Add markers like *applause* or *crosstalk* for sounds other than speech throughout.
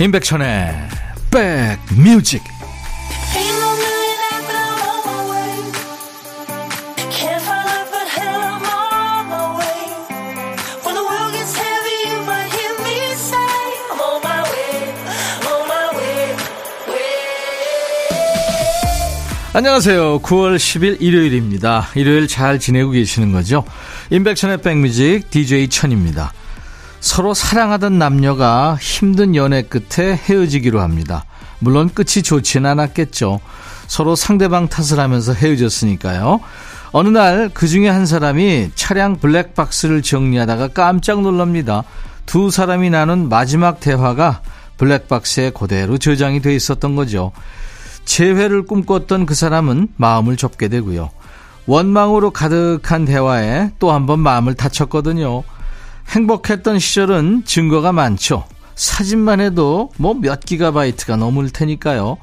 임백천의 백뮤직 안녕하세요. 9월 10일 일요일입니다. 일요일 잘 지내고 계시는 거죠? 임백천의 백뮤직 DJ 천입니다. 서로 사랑하던 남녀가 힘든 연애 끝에 헤어지기로 합니다. 물론 끝이 좋지는 않았겠죠. 서로 상대방 탓을 하면서 헤어졌으니까요. 어느 날 그 중에 한 사람이 차량 블랙박스를 정리하다가 깜짝 놀랍니다. 두 사람이 나눈 마지막 대화가 블랙박스에 그대로 저장이 돼 있었던 거죠. 재회를 꿈꿨던 그 사람은 마음을 접게 되고요. 원망으로 가득한 대화에 또 한 번 마음을 다쳤거든요. 행복했던 시절은 증거가 많죠. 사진만 해도 뭐 몇 기가바이트가 넘을 테니까요.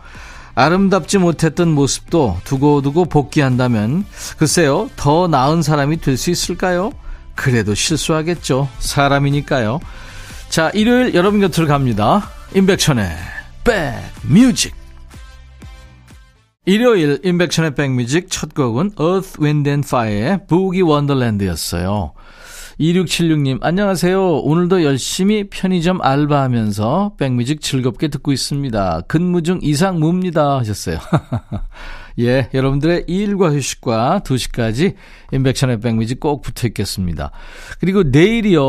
아름답지 못했던 모습도 두고두고 복귀한다면 글쎄요 더 나은 사람이 될 수 있을까요? 그래도 실수하겠죠. 사람이니까요. 자 일요일 여러분 곁으로 갑니다. 임백천의 백뮤직 일요일 임백천의 백뮤직 첫 곡은 Earth, Wind and Fire의 부기 원더랜드였어요. 2676님, 안녕하세요. 오늘도 열심히 편의점 알바하면서 백뮤직 즐겁게 듣고 있습니다. 근무 중 이상 뭡니다. 하셨어요. *laughs* 예, 여러분들의 일과 휴식과 2시까지 인백션의 백뮤직 꼭 붙어 있겠습니다. 그리고 내일이요,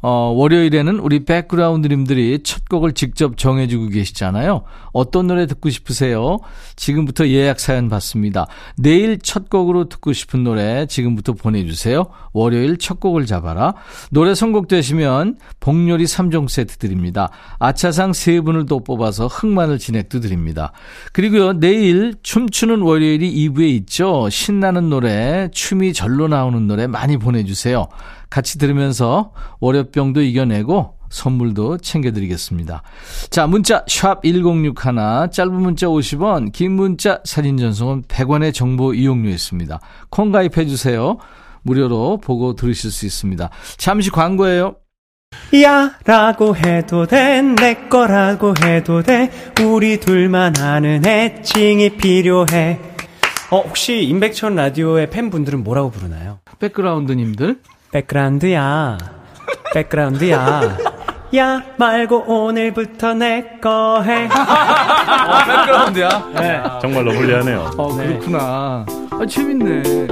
어, 월요일에는 우리 백그라운드님들이 첫 곡을 직접 정해주고 계시잖아요. 어떤 노래 듣고 싶으세요? 지금부터 예약 사연 받습니다. 내일 첫 곡으로 듣고 싶은 노래 지금부터 보내주세요. 월요일 첫 곡을 잡아라. 노래 선곡되시면 복요리 3종 세트 드립니다. 아차상 3분을 또 뽑아서 흑마늘 진액도 드립니다. 그리고요, 내일 춤추는 월요일이 2부에 있죠. 신나는 노래, 춤이 절로 나오는 노래 많이 보내주세요. 같이 들으면서 월요병도 이겨내고 선물도 챙겨드리겠습니다. 자, 문자 샵 1061, 짧은 문자 50원, 긴 문자 사진 전송은 100원의 정보 이용료 있습니다. 콩 가입해 주세요. 무료로 보고 들으실 수 있습니다. 잠시 광고예요. 야 라고 해도 돼 내 거라고 해도 돼 우리 둘만 아는 애칭이 필요해 어 혹시 임백천 라디오의 팬분들은 뭐라고 부르나요? 백그라운드님들 백그라운드야 백그라운드야 야 말고 오늘부터 내 거 해. 어, 백그라운드야? 네. 정말로 불리하네요. 어, 그렇구나. 아, 재밌네.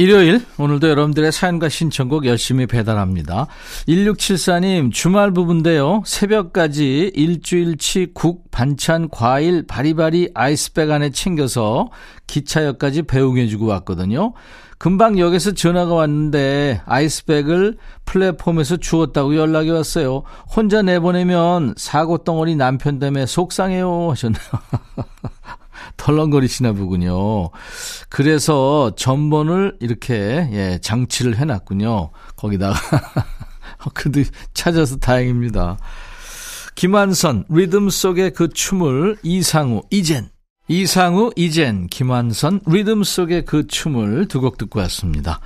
일요일 오늘도 여러분들의 사연과 신청곡 열심히 배달합니다. 1674님 주말 부부인데요. 새벽까지 일주일치 국, 반찬, 과일, 바리바리 아이스백 안에 챙겨서 기차역까지 배웅해주고 왔거든요. 금방 역에서 전화가 왔는데 아이스백을 플랫폼에서 주웠다고 연락이 왔어요. 혼자 내보내면 사고 덩어리 남편 때문에 속상해요 하셨네요. *laughs* 덜렁거리시나 보군요. 그래서 전번을 이렇게 예, 장치를 해놨군요. 거기다가 *laughs* 그래도 찾아서 다행입니다. 김한선 리듬 속의 그 춤을 이상우 이젠 이상우 이젠 김한선 리듬 속의 그 춤을 두 곡 듣고 왔습니다.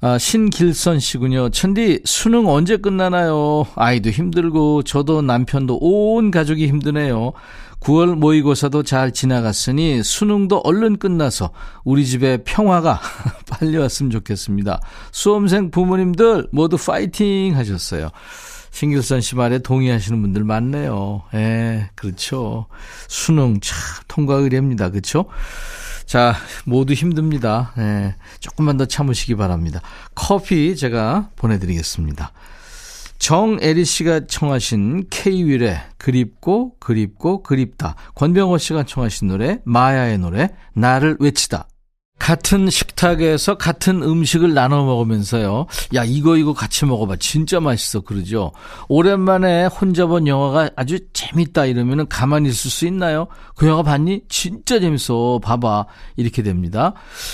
아, 신길선 씨군요. 천디, 수능 언제 끝나나요? 아이도 힘들고, 저도 남편도 온 가족이 힘드네요. 9월 모의고사도 잘 지나갔으니 수능도 얼른 끝나서 우리 집에 평화가 *laughs* 빨리 왔으면 좋겠습니다. 수험생 부모님들 모두 파이팅 하셨어요. 신길선 씨 말에 동의하시는 분들 많네요. 예, 그렇죠. 수능 참 통과 의례입니다. 그렇죠? 자, 모두 힘듭니다. 예, 조금만 더 참으시기 바랍니다. 커피 제가 보내드리겠습니다. 정애리 씨가 청하신 K-윌의 그립고 그립고 그립다. 권병호 씨가 청하신 노래 마야의 노래 나를 외치다. 같은 식탁에서 같은 음식을 나눠 먹으면서요. 야, 이거, 이거 같이 먹어봐. 진짜 맛있어. 그러죠. 오랜만에 혼자 본 영화가 아주 재밌다 이러면은 가만히 있을 수 있나요? 그 영화 봤니? 진짜 재밌어. 봐봐. 이렇게 됩니다.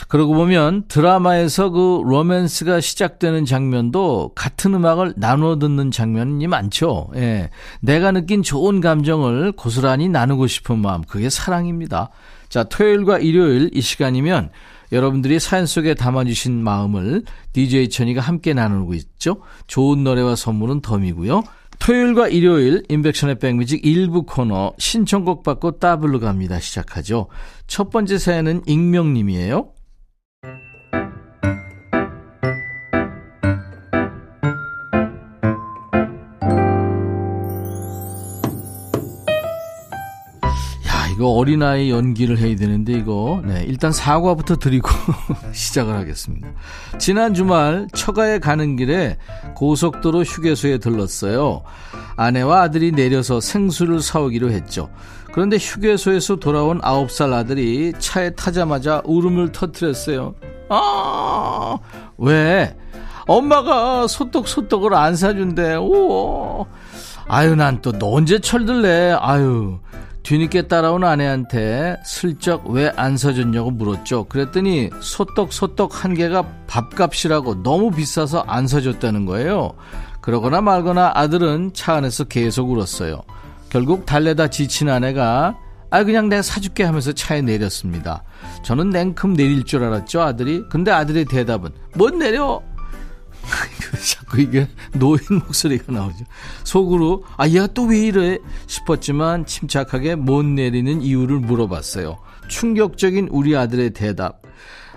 그러고 보면 드라마에서 그 로맨스가 시작되는 장면도 같은 음악을 나눠 듣는 장면이 많죠. 예. 내가 느낀 좋은 감정을 고스란히 나누고 싶은 마음. 그게 사랑입니다. 자, 토요일과 일요일 이 시간이면 여러분들이 사연 속에 담아주신 마음을 DJ 천이가 함께 나누고 있죠. 좋은 노래와 선물은 덤이고요. 토요일과 일요일 인백션의 백뮤직 일부 코너 신청곡 받고 따블로 갑니다 시작하죠. 첫 번째 사연은 익명님이에요. 이거 어린아이 연기를 해야 되는데 이거 네, 일단 사과부터 드리고 *laughs* 시작을 하겠습니다. 지난 주말 처가에 가는 길에 고속도로 휴게소에 들렀어요. 아내와 아들이 내려서 생수를 사오기로 했죠. 그런데 휴게소에서 돌아온 9살 아들이 차에 타자마자 울음을 터뜨렸어요. 아, 왜? 엄마가 소떡소떡을 안 사준대. 오. 아유, 난 또 너 언제 철들래? 아유. 뒤늦게 따라온 아내한테 슬쩍 왜 안 사줬냐고 물었죠. 그랬더니 소떡 소떡 한 개가 밥값이라고 너무 비싸서 안 사줬다는 거예요. 그러거나 말거나 아들은 차 안에서 계속 울었어요. 결국 달래다 지친 아내가 아 그냥 내가 사줄게 하면서 차에 내렸습니다. 저는 냉큼 내릴 줄 알았죠 아들이. 근데 아들의 대답은 못 내려 자꾸 이게 노인 목소리가 나오죠. 속으로 아 얘가 또 왜 이래 싶었지만 침착하게 못 내리는 이유를 물어봤어요. 충격적인 우리 아들의 대답.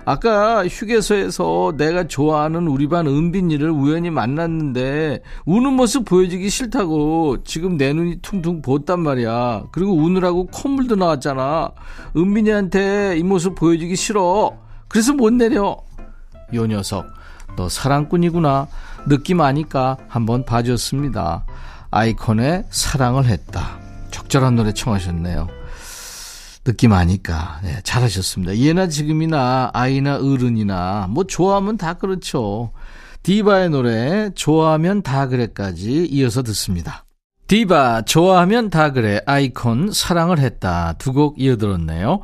아까 휴게소에서 내가 좋아하는 우리 반 은빈이를 우연히 만났는데 우는 모습 보여주기 싫다고 지금 내 눈이 퉁퉁 부었단 말이야. 그리고 우느라고 콧물도 나왔잖아. 은빈이한테 이 모습 보여주기 싫어. 그래서 못 내려. 요 녀석. 너 사랑꾼이구나. 느낌 아니까 한번 봐줬습니다. 아이콘의 사랑을 했다. 적절한 노래 청하셨네요. 느낌 아니까. 네, 잘하셨습니다. 예나 지금이나 아이나 어른이나 뭐 좋아하면 다 그렇죠. 디바의 노래 좋아하면 다 그래까지 이어서 듣습니다. 디바 좋아하면 다 그래 아이콘 사랑을 했다 두 곡 이어들었네요.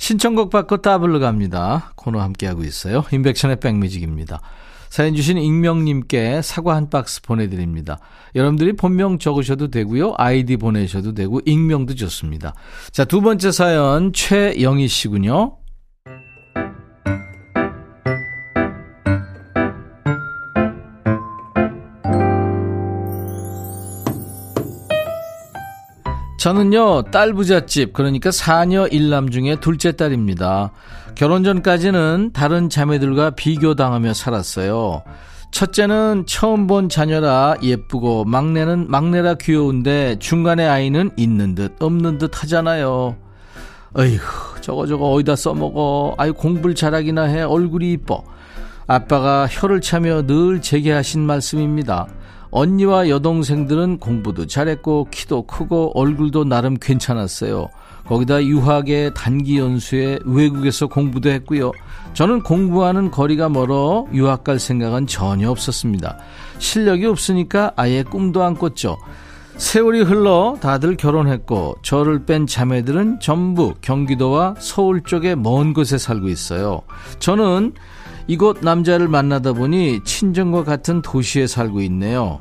신청곡 받고 따블로 갑니다. 코너 함께하고 있어요. 인백션의 백뮤직입니다. 사연 주신 익명님께 사과 한 박스 보내드립니다. 여러분들이 본명 적으셔도 되고요. 아이디 보내셔도 되고 익명도 좋습니다. 자, 두 번째 사연 최영희 씨군요. 저는요, 딸 부잣집, 그러니까 사녀 일남 중에 둘째 딸입니다. 결혼 전까지는 다른 자매들과 비교당하며 살았어요. 첫째는 처음 본 자녀라 예쁘고, 막내는 막내라 귀여운데, 중간에 아이는 있는 듯, 없는 듯 하잖아요. 어이구, 저거 저거 어디다 써먹어. 아유, 공부를 잘하기나 해. 얼굴이 이뻐. 아빠가 혀를 차며 늘 제게 하신 말씀입니다. 언니와 여동생들은 공부도 잘했고 키도 크고 얼굴도 나름 괜찮았어요. 거기다 유학에 단기 연수에 외국에서 공부도 했고요. 저는 공부하는 거리가 멀어 유학 갈 생각은 전혀 없었습니다. 실력이 없으니까 아예 꿈도 안 꿨죠. 세월이 흘러 다들 결혼했고 저를 뺀 자매들은 전부 경기도와 서울 쪽에 먼 곳에 살고 있어요. 저는 이곳 남자를 만나다 보니 친정과 같은 도시에 살고 있네요.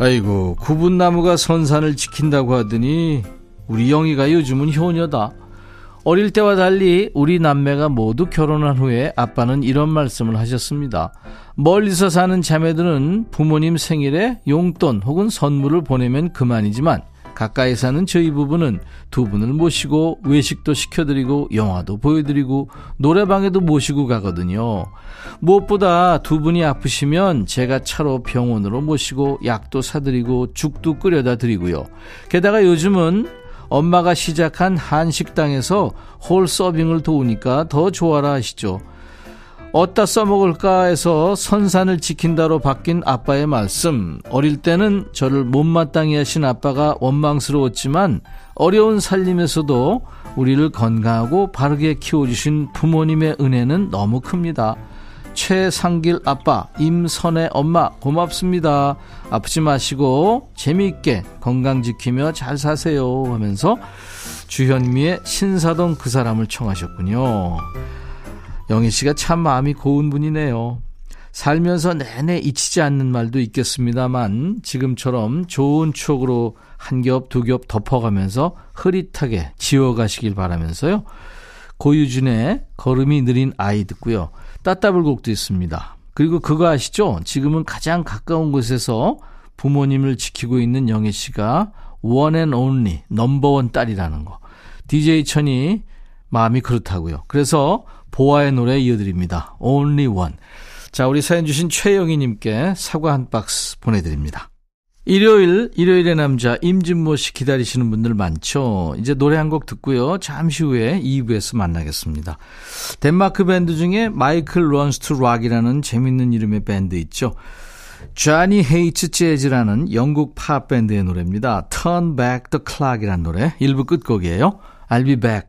아이고, 구분나무가 선산을 지킨다고 하더니 우리 영희가 요즘은 효녀다. 어릴 때와 달리 우리 남매가 모두 결혼한 후에 아빠는 이런 말씀을 하셨습니다. 멀리서 사는 자매들은 부모님 생일에 용돈 혹은 선물을 보내면 그만이지만 가까이 사는 저희 부부는 두 분을 모시고 외식도 시켜드리고 영화도 보여드리고 노래방에도 모시고 가거든요. 무엇보다 두 분이 아프시면 제가 차로 병원으로 모시고 약도 사드리고 죽도 끓여다 드리고요. 게다가 요즘은 엄마가 시작한 한식당에서 홀 서빙을 도우니까 더 좋아라 하시죠. 어디다 써먹을까 해서 선산을 지킨다로 바뀐 아빠의 말씀. 어릴 때는 저를 못마땅히 하신 아빠가 원망스러웠지만 어려운 살림에서도 우리를 건강하고 바르게 키워주신 부모님의 은혜는 너무 큽니다. 최상길 아빠, 임선의 엄마, 고맙습니다. 아프지 마시고 재미있게 건강 지키며 잘 사세요 하면서 주현미의 신사동 그 사람을 청하셨군요. 영희 씨가 참 마음이 고운 분이네요. 살면서 내내 잊히지 않는 말도 있겠습니다만 지금처럼 좋은 추억으로 한 겹, 두 겹 덮어가면서 흐릿하게 지워가시길 바라면서요. 고유준의 걸음이 느린 아이 듣고요. 따따블곡도 있습니다. 그리고 그거 아시죠? 지금은 가장 가까운 곳에서 부모님을 지키고 있는 영애 씨가 one and only 넘버원 딸이라는 거. DJ 천이 마음이 그렇다고요. 그래서 보아의 노래 이어드립니다. Only One. 자, 우리 사연 주신 최영희님께 사과 한 박스 보내드립니다. 일요일, 일요일의 남자 임진모 씨 기다리시는 분들 많죠. 이제 노래 한 곡 듣고요. 잠시 후에 2부에서 만나겠습니다. 덴마크 밴드 중에 Michael Learns to Rock이라는 재밌는 이름의 밴드 있죠. Johnny Hates Jazz라는 영국 팝 밴드의 노래입니다. Turn Back the Clock이라는 노래 1부 끝곡이에요. I'll be back.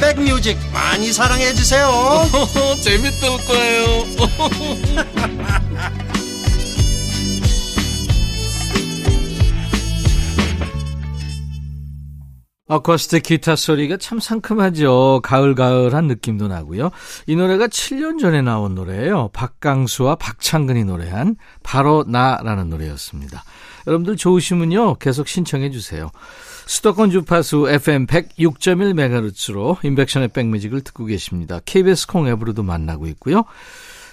백뮤직 많이 사랑해 주세요 *laughs* 재밌을 거예요 *laughs* 어쿠스틱 기타 소리가 참 상큼하죠. 가을가을한 느낌도 나고요. 이 노래가 7년 전에 나온 노래예요. 박강수와 박창근이 노래한 바로 나라는 노래였습니다. 여러분들 좋으시면요. 계속 신청해 주세요. 수도권 주파수 FM 106.1MHz로 인백션의 백뮤직을 듣고 계십니다. KBS 콩 앱으로도 만나고 있고요.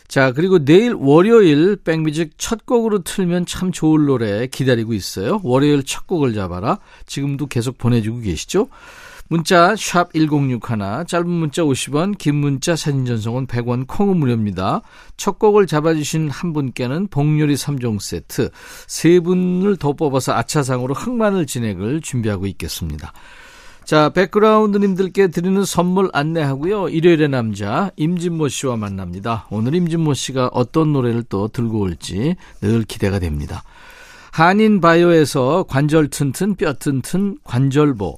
자, 그리고 내일 월요일 백뮤직 첫 곡으로 틀면 참 좋을 노래 기다리고 있어요. 월요일 첫 곡을 잡아라. 지금도 계속 보내주고 계시죠? 문자 샵 1061, 짧은 문자 50원, 긴 문자 사진 전송은 100원, 콩은 무료입니다. 첫 곡을 잡아주신 한 분께는 복요리 3종 세트, 세 분을 더 뽑아서 아차상으로 흑마늘 진액을 준비하고 있겠습니다. 자, 백그라운드님들께 드리는 선물 안내하고요. 일요일의 남자 임진모 씨와 만납니다. 오늘 임진모 씨가 어떤 노래를 또 들고 올지 늘 기대가 됩니다. 한인 바이오에서 관절 튼튼 뼈 튼튼 관절보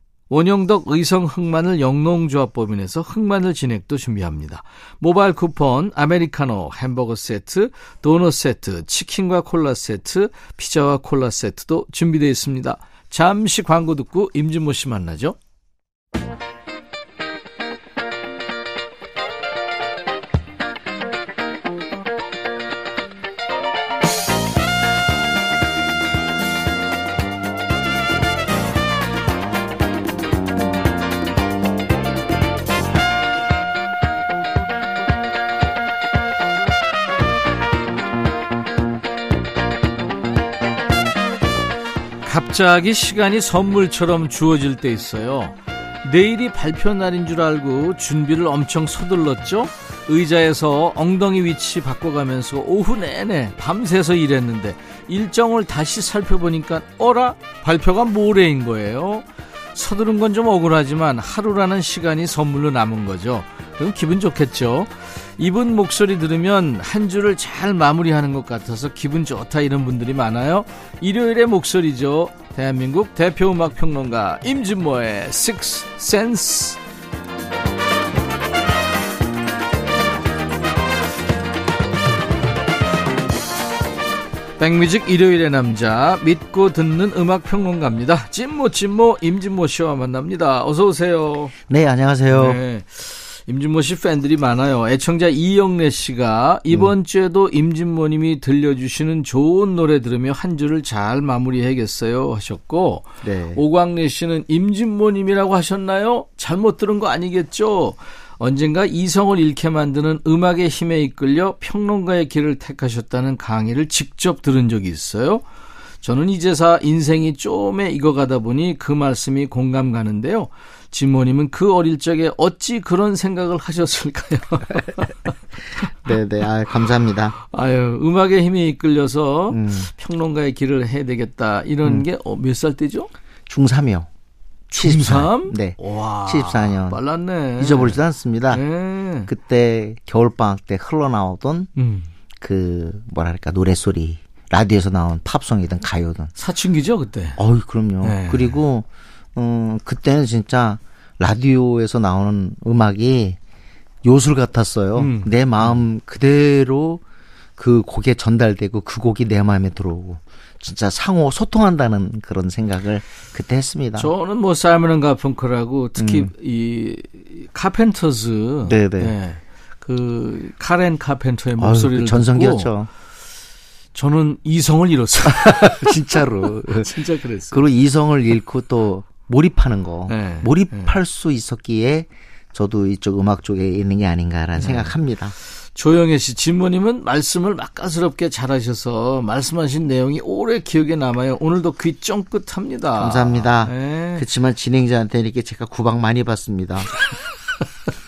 원영덕 의성 흑마늘 영농조합법인에서 흑마늘 진액도 준비합니다. 모바일 쿠폰, 아메리카노, 햄버거 세트, 도넛 세트, 치킨과 콜라 세트, 피자와 콜라 세트도 준비되어 있습니다. 잠시 광고 듣고 임진모 씨 만나죠. 갑자기 시간이 선물처럼 주어질 때 있어요. 내일이 발표 날인 줄 알고 준비를 엄청 서둘렀죠? 의자에서 엉덩이 위치 바꿔가면서 오후 내내 밤새서 일했는데 일정을 다시 살펴보니까 어라? 발표가 모레인 거예요. 서두른 건 좀 억울하지만 하루라는 시간이 선물로 남은 거죠. 그럼 기분 좋겠죠? 이분 목소리 들으면 한 주를 잘 마무리하는 것 같아서 기분 좋다 이런 분들이 많아요. 일요일의 목소리죠. 대한민국 대표 음악 평론가 임진모의 Six Sense. 백뮤직 일요일의 남자 믿고 듣는 음악 평론가입니다. 찐모 찐모 임진모 씨와 만납니다. 어서 오세요. 네, 안녕하세요. 네. 임진모 씨 팬들이 많아요. 애청자 이영래 씨가 이번 음. 주에도 임진모 님이 들려주시는 좋은 노래 들으며 한 주를 잘 마무리해야겠어요 하셨고 네. 오광래 씨는 임진모 님이라고 하셨나요? 잘못 들은 거 아니겠죠? 언젠가 이성을 잃게 만드는 음악의 힘에 이끌려 평론가의 길을 택하셨다는 강의를 직접 들은 적이 있어요. 저는 이제사 인생이 좀에 익어가다 보니 그 말씀이 공감 가는데요. 진모님은 그 어릴 적에 어찌 그런 생각을 하셨을까요? 네네, *laughs* 아, 감사합니다. 아유, 음악의 힘에 이끌려서 음. 평론가의 길을 해야 되겠다. 이런 게몇 살 때죠? 중3이요. 중3? 네. 와. 74년. 빨랐네. 잊어버리지도 않습니다. 네. 그때 겨울방학 때 흘러나오던 음. 그, 뭐랄까, 노래소리. 라디오에서 나온 팝송이든 가요든. 사춘기죠, 그때. 어이, 그럼요. 네. 그리고, 음, 그때는 진짜 라디오에서 나오는 음악이 요술 같았어요. 음. 내 마음 그대로 그 곡에 전달되고 그 곡이 내 마음에 들어오고 진짜 상호 소통한다는 그런 생각을 그때 했습니다. 저는 뭐 사이먼 가펑크라고 특히 이 카펜터즈 음. 네네. 예, 그 카렌 카펜터의 아유, 목소리를 그 듣고 전성기였죠. 저는 이성을 잃었어요. *laughs* *laughs* 진짜로. 진짜 그랬어요. 그리고 이성을 잃고 또 몰입하는 거. 네. 몰입할 수 있었기에 저도 이쪽 음악 쪽에 있는 게 아닌가라는 네. 생각합니다. 조영애 씨, 진모님은 말씀을 맛깔스럽게 잘하셔서 말씀하신 내용이 오래 기억에 남아요. 오늘도 귀 쫑긋합니다. 감사합니다. 네. 그렇지만 진행자한테 이렇게 제가 구박 많이 받습니다. *laughs*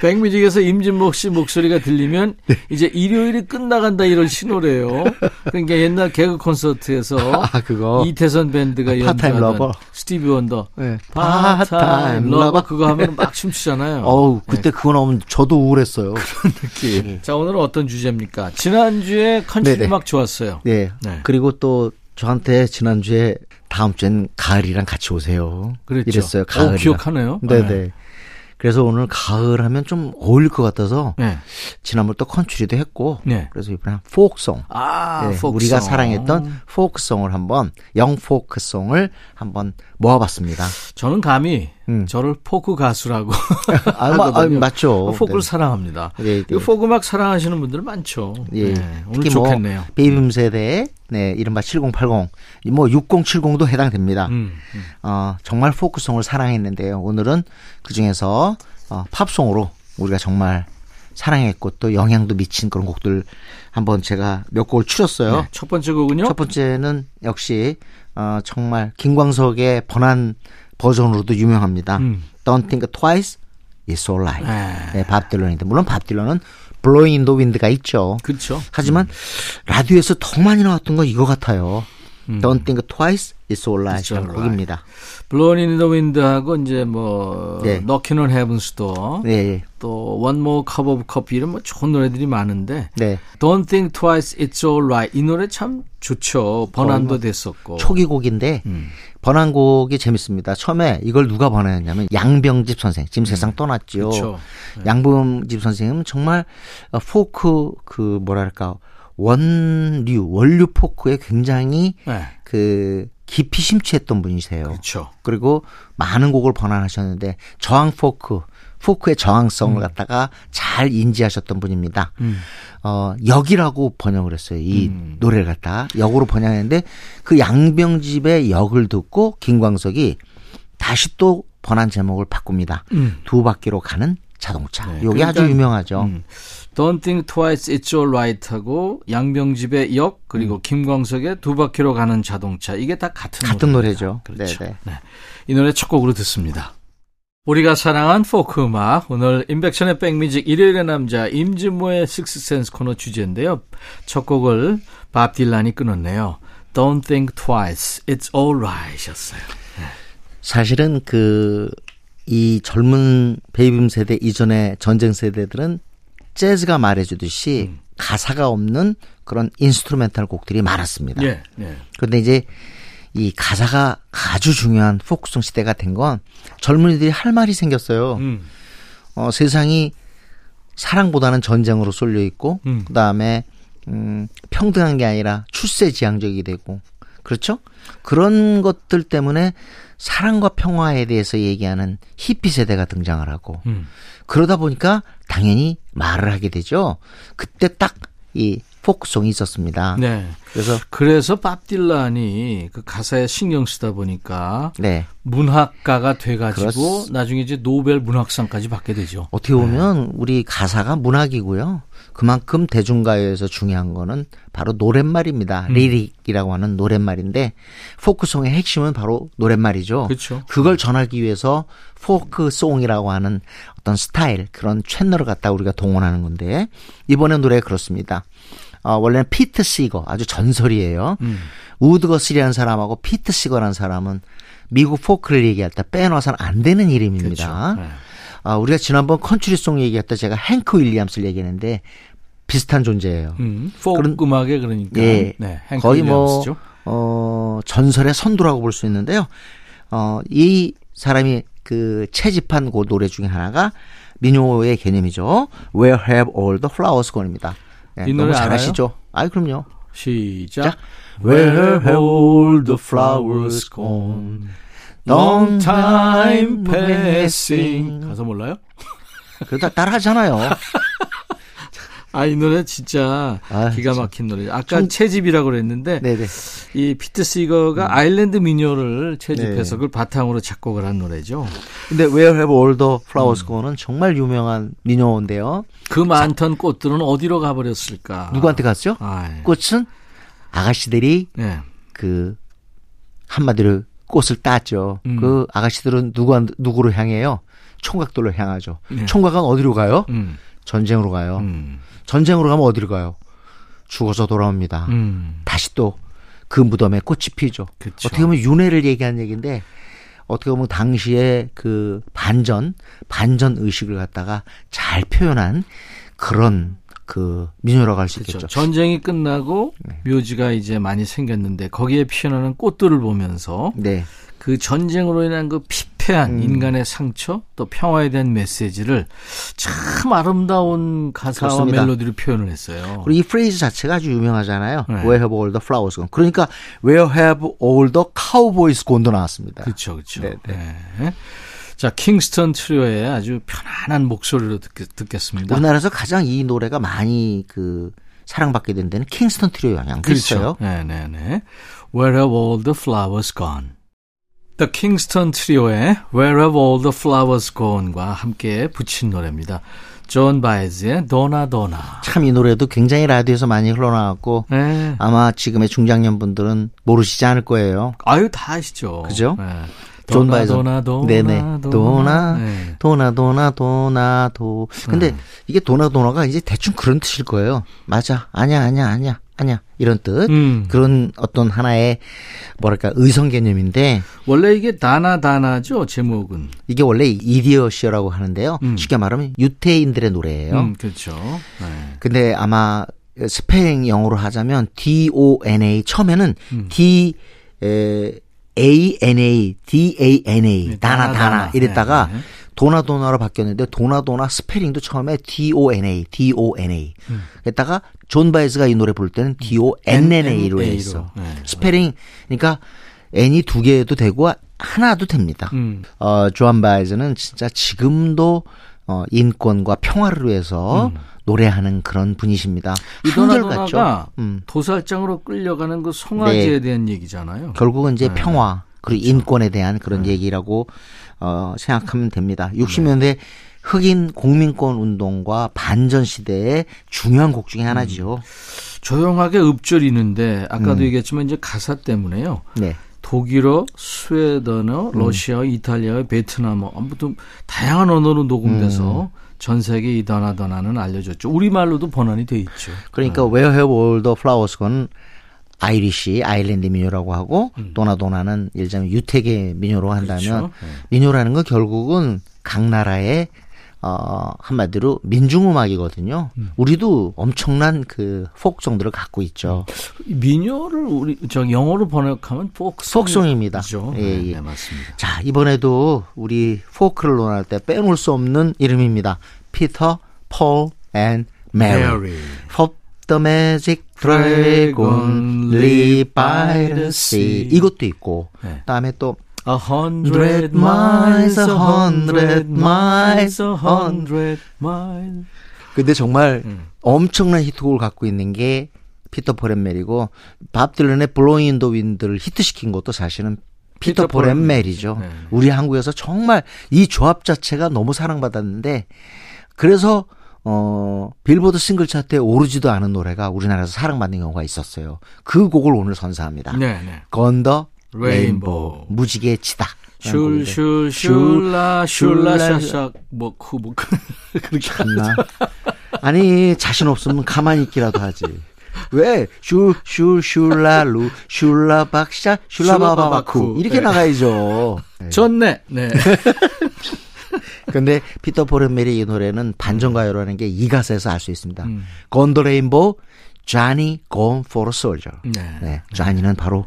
백뮤직에서 임진모 씨 목소리가 들리면 네. 이제 일요일이 끝나간다 이런 신호래요. 그러니까 옛날 개그 콘서트에서 아, 그거. 이태선 밴드가 파타임 연주하던 lover. 스티비 원더 네. part-time lover 그거 하면 막 춤추잖아요. 어우, 그때 그거 나오면 저도 우울했어요. 느낌. 자 오늘은 어떤 주제입니까? 지난주에 컨트리 네네. 음악 좋았어요. 네. 네. 그리고 또 저한테 지난주에 다음 주엔 가을이랑 같이 오세요. 그랬죠. 이랬어요. 어, 가을이랑. 기억하네요. 네네. 그래서 오늘 가을 하면 좀 어울릴 것 같아서 네. 지난번 또 컨츄리도 했고 네. 그래서 이번에 포크송 아, 네, 포크송. 우리가 사랑했던 포크송을 한번 영 포크송을 한번 모아봤습니다. 저는 감히 음. 저를 포크 가수라고 *laughs* 아, 마- 아. 맞죠. 포크를 네. 사랑합니다. 네, 네. 이 포크 음악 사랑하시는 분들 많죠. 예. 네, 오늘 특히 좋겠네요. 뭐 베이비붐 세대, 네 이른바 7080, 뭐 6070도 해당됩니다. 음, 음. 어, 정말 포크송을 사랑했는데요. 오늘은 그 중에서 어, 팝송으로 우리가 정말 사랑했고 또 영향도 미친 그런 곡들 한번 제가 몇 곡을 추렸어요. 네, 첫 번째 곡은요? 첫 번째는 역시 어, 정말 김광석의 번안 버전으로도 유명합니다. 음. Don't Think Twice, It's Alright. 네. 네, 밥 딜런인데 물론 밥 딜런은 Blowing in the Wind가 있죠. 그렇죠. 하지만 라디오에서 더 많이 나왔던 건 이거 같아요. Don't Think Twice, It's 음. It's Alright이라는 Alright. 곡입니다. Blown in the Wind하고 이제 뭐 네. Knockin' on Heaven's Door 네, 또 One More Cup of Coffee 이런 뭐 좋은 노래들이 많은데 네. Don't Think Twice It's Alright 이 노래 참 좋죠. 번안도 됐었고. 초기 곡인데 음. 번안곡이 재밌습니다. 처음에 이걸 누가 번안했냐면 양병집 선생. 지금 세상. 음. 그쵸. 네. 양병집 선생님은 정말 어, 포크 그 뭐랄까 원류 원류 포크에 굉장히 네. 그 깊이 심취했던 분이세요. 그렇죠. 그리고 많은 곡을 번안하셨는데 저항 포크, 포크의 저항성을 갖다가 잘 인지하셨던 분입니다. 음. 어, 역이라고 번역을 했어요. 이 음. 노래를 갖다가 역으로 번역했는데 그 양병집의 역을 듣고 김광석이 다시 또 번안 제목을 바꿉니다. 음. 두 바퀴로 가는 자동차. 네, 요게 아주 그러니까, 유명하죠. 음. Don't Think Twice It's Alright 하고 양병집의 역 그리고 김광석의 두 바퀴로 가는 자동차 이게 다 같은 같은 노래입니다. 노래죠. 그렇죠. 네네. 네. 이 노래 첫 곡으로 듣습니다. 우리가 사랑한 포크 음악 오늘 임백천의 백뮤직 일요일의 남자 임진모의 식스센스 코너 주제인데요. 첫 곡을 밥 딜란이 끊었네요. Don't think twice, it's alright이었어요. 사실은 그 이 젊은 베이비붐 세대 이전의 전쟁 세대들은 재즈가 말해주듯이 음. 가사가 없는 그런 instrumental 곡들이 많았습니다. 예, 예. 그런데 이제 이 가사가 아주 중요한 포크송 시대가 된 건 젊은이들이 할 말이 생겼어요. 음, 어, 세상이 사랑보다는 전쟁으로 쏠려 있고, 음. 그 다음에 음, 평등한 게 아니라 출세지향적이 되고, 그렇죠? 그런 것들 때문에 사랑과 평화에 대해서 얘기하는 히피 세대가 등장을 하고, 음. 그러다 보니까 당연히 말을 하게 되죠. 그때 딱 이 포크송이 있었습니다. 네. 그래서 그래서 밥 딜란이 그 가사에 신경 쓰다 보니까 네 문학가가 돼 가지고 그렇습- 나중에 이제 노벨 문학상까지 받게 되죠. 어떻게 보면 우리 가사가 문학이고요. 그만큼 대중가요에서 중요한 거는 바로 노랫말입니다. 음. lyric이라고 하는 노랫말인데 포크송의 핵심은 바로 노랫말이죠. 그렇죠. 그걸 전하기 위해서 포크송이라고 하는 어떤 스타일 그런 채널을 갖다 우리가 동원하는 건데 이번에 노래 그렇습니다. 어, 원래는 피트 시거 아주 전설이에요. 음. 우디 거스리라는 사람하고 피트 시거라는 사람은 미국 포크를 얘기할 때 빼놓아서는 안 되는 이름입니다. 그렇죠. 네. 아, 우리가 지난번 컨트리송 얘기할 때 제가 행크 윌리엄스를 얘기했는데 비슷한 존재예요. 음, 그런- 음악에 그러니까 예. 네, 거의 뭐, 윌리엄스죠. 어, 전설의 선두라고 볼 수 있는데요. 어, 이 사람이 그 채집한 그 노래 중에 하나가 민요의 개념이죠. Where have all the flowers gone입니다. 네, 이 너무 노래 잘하시죠? 아이, 그럼요. 시작. 자, Where have all the flowers gone? Long time passing. 가사 몰라요? *laughs* 그러다 따라 하잖아요. 아, 이 노래 진짜 아, 기가. 막힌 노래. 아까 좀- 채집이라고 그랬는데 네네. 이 피트 시거가 아일랜드 민요를 채집해서 네. 그걸 바탕으로 작곡을 한 노래죠. 근데 Where have all the flowers 음. gone은 정말 유명한 민요인데요. 그 많던 꽃들은 어디로 가버렸을까? 누구한테 갔죠? 아, 꽃은 아가씨들이 네. 그 한마디로 꽃을 땄죠. 음. 그 아가씨들은 누구 누구로 향해요? 총각들로 향하죠. 네. 총각은 어디로 가요? 음, 전쟁으로 가요. 음, 전쟁으로 가면 어디로 가요? 죽어서 돌아옵니다. 음. 다시 또 그 무덤에 꽃이 피죠. 그쵸. 어떻게 보면 윤회를 얘기한 얘기인데 어떻게 보면 당시에 그 반전 반전 의식을 갖다가 잘 표현한 그런 그 민요라고 할수 그렇죠. 있겠죠. 전쟁이 끝나고 네. 묘지가 이제 많이 생겼는데 거기에 피어나는 꽃들을 보면서 네. 그 전쟁으로 인한 그 피폐한 음. 인간의 상처 또 평화에 대한 메시지를 참 아름다운 가사와 그렇습니다. 멜로디로 표현을 했어요. 그리고 이 프레이즈 자체가 아주 유명하잖아요. 네. Where have all the flowers gone? 그러니까 Where have all the cowboys gone도 나왔습니다. 그렇죠, 그렇죠. 네, 네. 자, 킹스턴 트리오의 아주 편안한 목소리로 듣, 듣겠습니다. 우리나라에서 가장 이 노래가 많이 그 사랑받게 된 데는 킹스턴 트리오 영향도 있어요. 네, 네, 네. Where have all the flowers gone? The Kingston Trio의 Where have all the flowers gone과 함께 붙인 노래입니다. 존 바이즈의 도나 도나. 참 이 노래도 굉장히 라디오에서 많이 흘러나왔고 네. 아마 지금의 중장년 분들은 모르시지 않을 거예요. 아유 다 아시죠. 그죠? 네. 존 도나, 바이저. 도나 도나 네네. 도나, 네. 도나 도나 도나 도. 근데 음. 이게 도나 도나가 이제 대충 그런 뜻일 거예요. 맞아. 아니야 아니야 아니야 아니야 이런 뜻. 음. 그런 어떤 하나의 뭐랄까 의성 개념인데 원래 이게 다나 다나죠 제목은. 이게 원래 이디시어라고 하는데요. 음. 쉽게 말하면 유태인들의 노래예요. 음, 그렇죠. 네. 근데 아마 스펠링 영어로 하자면 D O N A 처음에는 음. D 에, A N A D A N A 네, 다나 다나, 다나. 이랬다가 네, 네. 도나 도나로 바뀌었는데 도나 도나 스펠링도 처음에 D O N A D O N A 음. 했다가 존 바이즈가 이 노래 부를 때는 D O N N A로 N N A 로. 했어. 네. 스펠링 그러니까 N이 두 개도 되고 하나도 됩니다. 음. 어, 조안 바이즈는 진짜 지금도 어, 인권과 평화를 위해서 노래하는 그런 분이십니다. 이 한결 도나 같죠? 도나가 음. 도살장으로 끌려가는 그 송아지에 네. 대한 얘기잖아요. 결국은 이제 네. 평화 그리고 인권에 대한 그런 얘기라고 어, 생각하면 됩니다. 60년대 흑인 공민권 운동과 반전 시대의 중요한 곡 중에 하나죠. 조용하게 읊조리는데 아까도 음. 얘기했지만 이제 가사 때문에요. 네. 독일어, 스웨덴어, 음. 러시아, 이탈리아, 베트남어 아무튼 다양한 언어로 녹음돼서 음. 전 세계 이 다나 다나는 알려졌죠. 우리 말로도 번안이 돼 있죠. 그러니까 Where Have All the Flowers Gone Irish 아일랜드 민요라고 하고 도나 도나는 예를 들자면 유태계 민요로 한다면 음. 그렇죠. 네. 민요라는 건 결국은 각 나라의 어 한마디로 민중음악이거든요. 음. 우리도 엄청난 그 폭송들을 갖고 있죠. 민요를 우리 저 영어로 번역하면 포크송. 폭송입니다. 그죠? 예, 네, 예. 네, 맞습니다. 자 이번에도 우리 포크를 논할 때 빼놓을 수 없는 이름입니다. 피터, 폴, 앤 메리. Mary. Puff the magic dragon lived by the sea. 이것도 있고, 네. 그다음에 또 A hundred miles, a hundred miles, a hundred miles. 근데 정말 음. 엄청난 히트곡을 갖고 있는 게 피터 메리고 밥 딜런의 Blowin' in the Wind를 히트시킨 것도 사실은 피터 피터 메리죠. 네. 우리 한국에서 정말 이 조합 자체가 너무 사랑받았는데 그래서 어, 빌보드 싱글 차트에 오르지도 않은 노래가 우리나라에서 사랑받는 경우가 있었어요. 그 곡을 오늘 선사합니다. 네, 네. Gone the Rainbow. Rainbow 무지개 치다. 슐 슐 슐라 슐라 샤샥 뭐 그 뭐 그렇게 참나. 아니 자신 없으면 가만히 있기라도 하지. 왜? 슈, 슈, 슐라루, 슐라박샤, 슐라바바바쿠. 이렇게 네. 나가야죠. 네. *laughs* 좋네. 네. *laughs* 근데 피터 폴 앤 메리 이 노래는 반전가요라는 게 이 가사에서 알 수 있습니다. 음. 건더 레인보우, Johnny gone for a soldier. 네. 네. 쟈니는 바로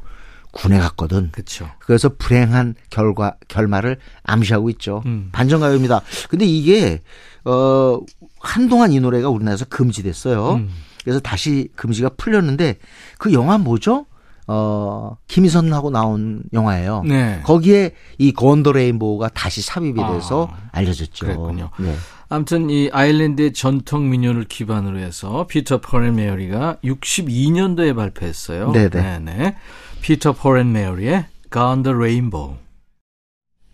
군에 갔거든. 그렇죠. 그래서 불행한 결과 결말을 암시하고 있죠. 음. 반전가요입니다. 근데 이게 어 한동안 이 노래가 우리나라에서 금지됐어요. 음. 그래서 다시 금지가 풀렸는데 그 영화 뭐죠? 어 김희선하고 나온 영화예요. 네. 거기에 이 건더 레인보우가 다시 삽입이 돼서 아, 알려졌죠. 그랬군요. 네. 아무튼 이 아일랜드의 전통 민요를 기반으로 해서 피터 폴 앤 메어리가 62년도에 발표했어요. 네네. 네네. 피터 포렌 메어리의 Gone the Rainbow.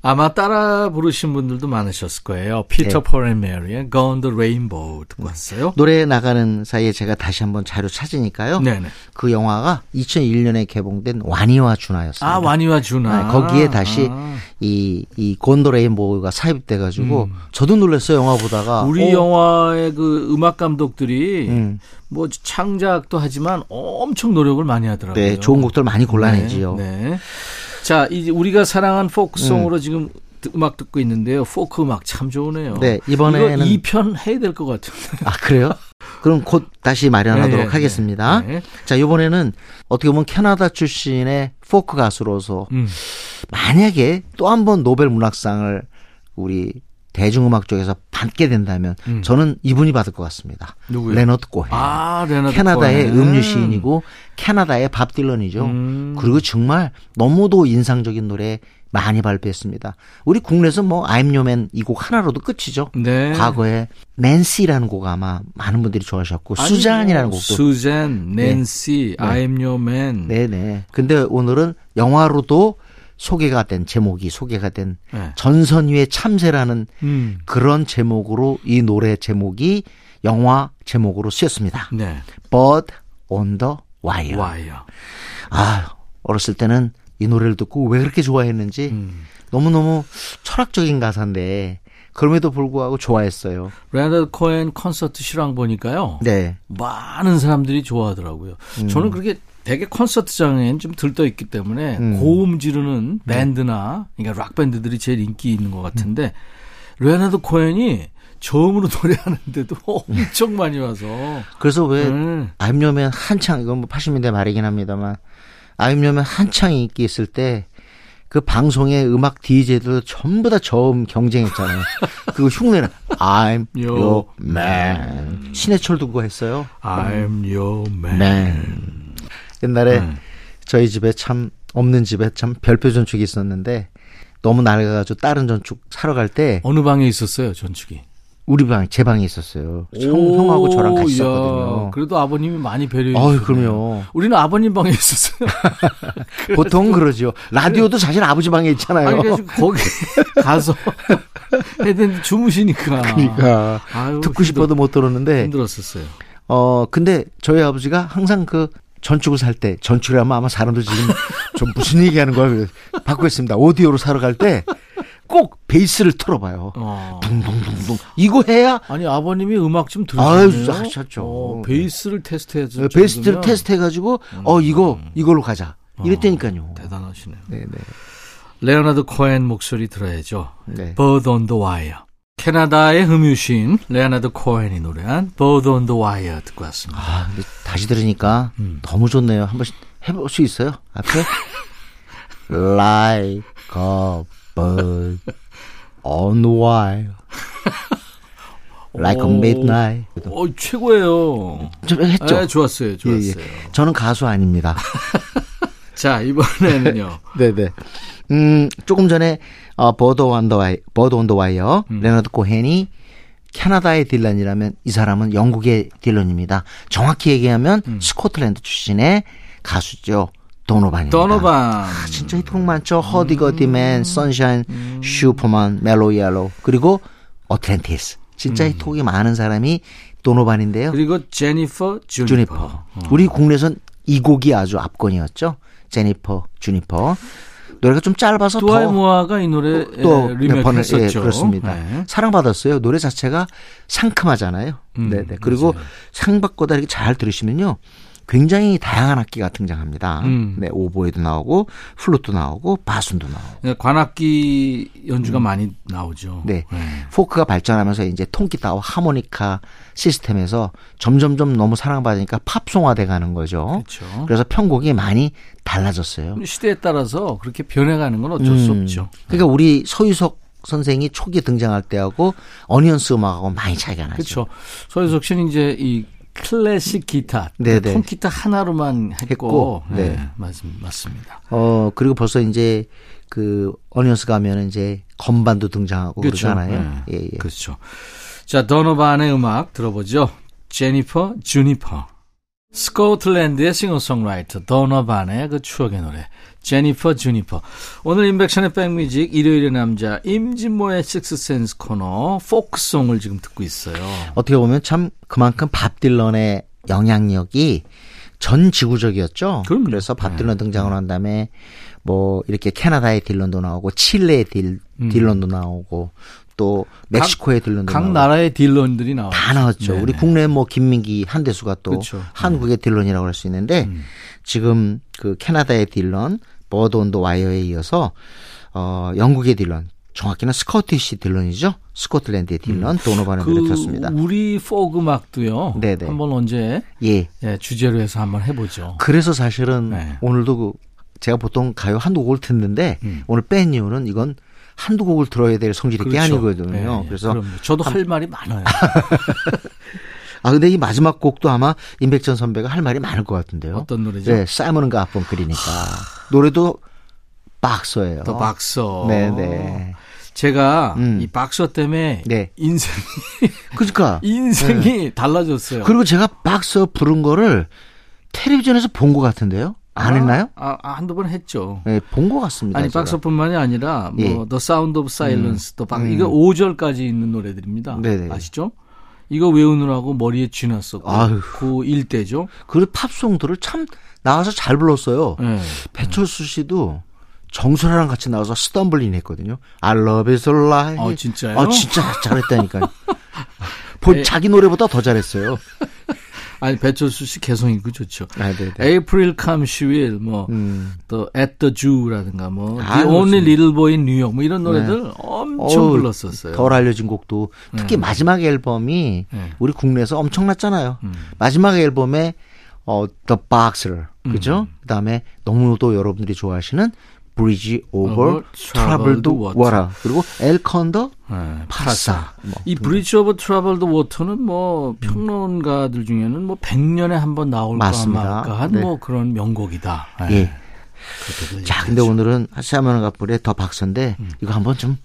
아마 따라 부르신 분들도 많으셨을 거예요. 피터 네. 폴 앤 메어리의 Gone the Rainbow 듣고 왔어요. 노래 나가는 사이에 제가 다시 한번 자료 찾으니까요. 네네. 그 영화가 2001년에 개봉된 와니와 준하였습니다. 아 와니와 준하. 네, 거기에 다시 아. 이, 이 Gone the Rainbow가 삽입돼가지고 음. 저도 놀랐어요 영화 보다가 우리 어, 영화의 그 음악 감독들이 음. 뭐 창작도 하지만 엄청 노력을 많이 하더라고요. 네 좋은 곡들 많이 골라내지요. 네. 네. 자, 이제 우리가 사랑한 포크송으로 지금 듣- 음악 듣고 있는데요. 포크 음악 참 좋으네요. 네, 이번에는- 이거 2편 해야 될 것 같은데. 아 그래요? 그럼 곧 다시 마련하도록 네, 네, 하겠습니다. 네. 자 이번에는 어떻게 보면 캐나다 출신의 포크 가수로서 음. 만약에 또 한 번 노벨 문학상을 우리 대중음악 쪽에서 받게 된다면 음. 저는 이분이 받을 것 같습니다. 누구요? 레너드 코헨. 아, 레나드 캐나다의 코헨. 음유 시인이고 캐나다의 밥 딜런이죠. 음. 그리고 정말 너무도 인상적인 노래 많이 발표했습니다. 우리 국내에서 뭐 I'm Your Man 이 곡 하나로도 끝이죠. 네. 과거에 낸시라는 곡 아마 많은 분들이 좋아하셨고 수잔이라는 곡도 수잔, 낸시, I'm Your Man. 네네. 근데 오늘은 영화로도 소개가 된 제목이 소개가 된 네. 전선위의 참새라는 음. 그런 제목으로 이 노래 제목이 영화 제목으로 쓰였습니다. 네. Bird on the Wire. 와요. 아, 어렸을 때는 이 노래를 듣고 왜 그렇게 좋아했는지 음. 너무 너무 철학적인 가사인데 그럼에도 불구하고 좋아했어요. 레나드 코엔 콘서트 실황 보니까요. 네. 많은 사람들이 좋아하더라고요. 저는 그렇게 되게 콘서트장엔 좀 들떠 있기 때문에 음. 고음 지르는 밴드나 그러니까 락 밴드들이 제일 인기 있는 것 같은데 레나드 코엔이 처음으로 *laughs* 노래하는데도 엄청 많이 와서 그래서 왜 음. I'm Your Man 한창 이건 뭐 80년대 말이긴 합니다만 I'm Your Man 한창 인기 있을 때 그 방송의 음악 DJ들 전부 다 저음 경쟁했잖아요. *laughs* 그거 흉내는 I'm Your your man. 신해철도 그거 했어요. I'm your man. man. 옛날에 네. 저희 집에 참 없는 집에 참 별표 전축이 있었는데 너무 낡아가지고 다른 전축 사러 갈 때 어느 방에 있었어요 전축이? 우리 방 제 방에 있었어요. 형, 오, 형하고 저랑 같이 야, 있었거든요. 그래도 아버님이 많이 배려해 어이, 주셨네요. 그럼요. 우리는 아버님 방에 있었어요. *laughs* 보통 그러죠. 라디오도 사실 아버지 방에 있잖아요. 아니 거기 *laughs* 가서 해야 되는데 주무시니까. 그러니까 아유, 듣고 싶어도 못 들었는데 힘들었었어요. 어 근데 저희 아버지가 항상 그 전축을 살 때 전축이라면 아마 사람들 지금 좀 무슨 얘기하는 거야 바꾸겠습니다 오디오로 사러 갈 때 꼭 베이스를 틀어봐요 어. 둥둥둥둥 이거 해야 아니 아버님이 음악 좀 아유, 들으셨네요. 하셨죠. 어, 베이스를 테스트해서 어, 베이스를 테스트 해가지고 어 이거 이걸로 가자 이랬다니까요 대단하시네요. 네네 레오나드 코엔 목소리 들어야죠. 네. Bird on the Wire. 캐나다의 흠유신 레오나드 코엔이 노래한 Bird on the Wire 듣고 왔습니다. 아 다시 들으니까 음. 너무 좋네요 한 번씩 해볼 수 있어요 앞에 *laughs* like a bird on wire like a 오. midnight 어, 최고예요. 좀 했죠 네, 좋았어요. 예, 좋았어요. 예. 저는 가수 아닙니다. *laughs* 자, 이번에는요. 네네. *laughs* 음, 조금 전에, 어, Bird on the Wi-, Bird on the Wire, 음. 레너드 코헨이 캐나다의 딜런이라면 이 사람은 영국의 딜런입니다. 정확히 얘기하면 음. 스코틀랜드 출신의 가수죠. 도노반입니다. 도노반. 아, 진짜 히트곡 많죠. Hurdy Gurdy Man, Sunshine Superman, Mellow Yellow, 그리고 Atlantis. 진짜 히트곡이 많은 사람이 도노반인데요. 그리고 Jennifer Juniper. Juniper. 어. 우리 국내선 이 곡이 아주 압권이었죠. 제니퍼, 주니퍼. 노래가 좀 짧아서 두아이 더 모아가 이 노래 또 리메이크 몇 번을 했었죠. 예, 그렇습니다. 네. 사랑받았어요. 노래 자체가 상큼하잖아요. 음, 네 네. 그리고 맞아요. 생각보다 이렇게 잘 들으시면요. 굉장히 다양한 악기가 등장합니다. 음. 네, 오보에도 나오고 플루트도 나오고 바순도 나오고. 그러니까 관악기 연주가 많이 나오죠. 네. 포크가 발전하면서 이제 통기타와 하모니카 시스템에서 점점점 너무 사랑받으니까 팝송화돼 가는 거죠. 그렇죠. 그래서 편곡이 많이 달라졌어요. 시대에 따라서 그렇게 변해가는 건 어쩔 수 음. 없죠. 그러니까 우리 서유석 선생이 초기 등장할 때하고 어니언스 음악하고 많이 차이가 나죠. 그렇죠. 서유석 씨는 이제 이 클래식 기타, 네네. 통기타 하나로만 했고, 했고, 네, 네. 맞, 맞습니다. 어, 그리고 벌써 이제 그 어니언스 가면 이제 건반도 등장하고 그 그렇죠. 러잖아요 네. 예, 예. 그렇죠. 자, 도노반의 음악 들어보죠. Jennifer Juniper. 스코틀랜드의 싱어송라이터 도노반의 그 추억의 노래 Jennifer Juniper. 오늘 임백천의 백뮤직 일요일의 남자 임진모의 식스센스 코너 포크송을 지금 듣고 있어요. 어떻게 보면 참 그만큼 밥 딜런의 영향력이 전 지구적이었죠. 그럼요. 그래서 밥 네. 딜런 등장을 한 다음에 뭐 이렇게 캐나다의 딜런도 나오고 칠레의 딜, 딜런도 나오고 또 멕시코의 딜런도 음. 각 나오고 나라의 딜런들이 나와요. 다 나왔죠. 우리 국내 뭐 김민기 한대수가 또 그렇죠. 한국의 딜런이라고 할 수 있는데 음. 지금 그 캐나다의 딜런, Bird on the Wire에 이어서 어 영국의 딜런, 정확히는 Scottish 딜런이죠. 스코틀랜드의 딜런 도노반을 그 들었습니다. 우리 포크 음악도요. 네네. 한번 언제 예. 예, 주제로 해서 한번 해보죠. 그래서 사실은 네. 오늘도 그 제가 보통 가요 한두 곡을 듣는데 음. 오늘 뺀 이유는 이건 한두 곡을 들어야 될 성질이 게 그렇죠. 아니거든요. 예, 예. 그래서 그럼요. 저도 할 말이 많아요. *laughs* 아 근데 이 마지막 곡도 아마 임백천 선배가 할 말이 많을 것 같은데요. 어떤 노래죠? 네, 사이먼 가펑클이니까 노래도 박서예요. 더 박서. 네네. 제가 음. 이 박서 때문에 네. 인생 *laughs* 그러니까 인생이 달라졌어요. 그리고 제가 박서 부른 거를 텔레비전에서 본 것 같은데요. 안 했나요? 아, 아, 한두 번 했죠. 네, 본 것 같습니다. 아니 제가. 박서뿐만이 아니라 뭐 예. The Sound of Silence 또 박, 음. 이거 5절까지 있는 노래들입니다. 네네. 아시죠? 이거 외우느라고 머리에 쥐났었고 아유. 그 일대죠. 그 팝송들을 참 나와서 잘 불렀어요. 예. 배철수 씨도 정수라랑 같이 나와서 스탬블링 했거든요. I love is alive. 아, 진짜요? 아, 진짜 잘했다니까요. *laughs* 본 에- 자기 노래보다 더 잘했어요. *laughs* 아니 배철수 씨 개성이 그 좋죠. 아, 네, 네. April Come She Will 뭐 음. 또 At the Zoo라든가 뭐 아, The Only 그렇습니다. Little Boy in New York 뭐 이런 노래들 엄청 어우, 불렀었어요. 덜 알려진 곡도 특히 음. 마지막 앨범이 네. 우리 국내에서 엄청났잖아요. 음. 마지막 앨범에 어 The Boxer 그죠? 음. 그다음에 너무도 여러분들이 좋아하시는 Bridge Over Over Troubled Troubled Water. Water 그리고 엘 컨더 네, 파사 뭐이 Bridge Over Troubled Water는 뭐 평론가들 중에는 뭐 100년에 한 번 나올까. 말까 한 네. 뭐 그런 명곡이다. 네. 예. 자, 근데 얘기하죠. 오늘은 사이먼 가펑클의 The Boxer인데 음. 이거 한번 좀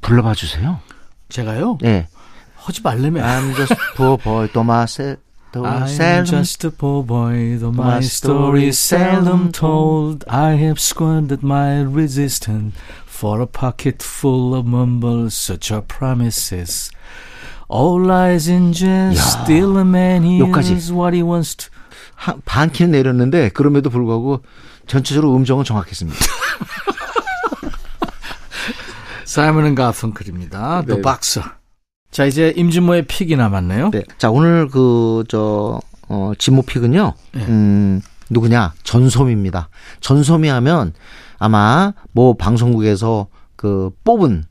불러봐 주세요. 제가요 네. 하지 말래매. I'm just poor boy, though I'm 도셀. just a poor boy, though my story is seldom told. I have squandered my resistance for a pocket full of mumbles, such are promises. All lies in jest, 야, still a man hears what he wants to. 한- 반 키는 내렸는데 그럼에도 불구하고 전체적으로 음정은 정확했습니다. 사이먼 가펑클입니다. 네. The Boxer. 자, 이제 임진모의 픽이 남았네요. 네. 자, 오늘 그, 저, 어, 지모픽은요, 네. 음, 누구냐? 전소미입니다. 전소미 하면 아마 뭐 방송국에서 그 뽑은,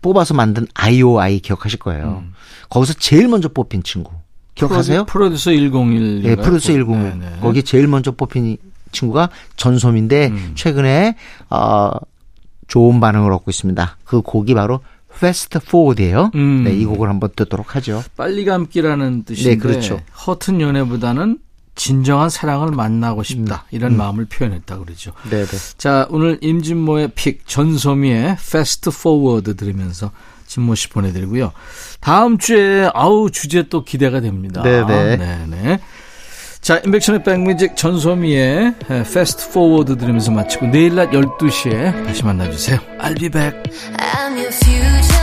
뽑아서 만든 IOI 기억하실 거예요. 음. 거기서 제일 먼저 뽑힌 친구. 기억하세요? 프로듀서 101. 예, 프로듀서 101. 네, 네. 거기 제일 먼저 뽑힌 친구가 전소미인데 음. 최근에 어 좋은 반응을 얻고 있습니다. 그 곡이 바로 Fast Forward예요. 음. 네, 이 곡을 한번 듣도록 하죠. 빨리 감기라는 뜻인데 네, 그렇죠. 허튼 연애보다는 진정한 사랑을 만나고 싶다. 음. 이런 마음을 표현했다 그러죠. 네, 네. 자, 오늘 임진모의 픽 전소미의 Fast Forward 들으면서 진모 씨 보내드리고요. 다음 주에 아우 주제 또 기대가 됩니다. 네네. 네네. 자, 인백션의 백뮤직 전소미의 Fast Forward 들으면서 마치고 내일 낮 12시에 다시 만나주세요. I'll be back. I'm your future.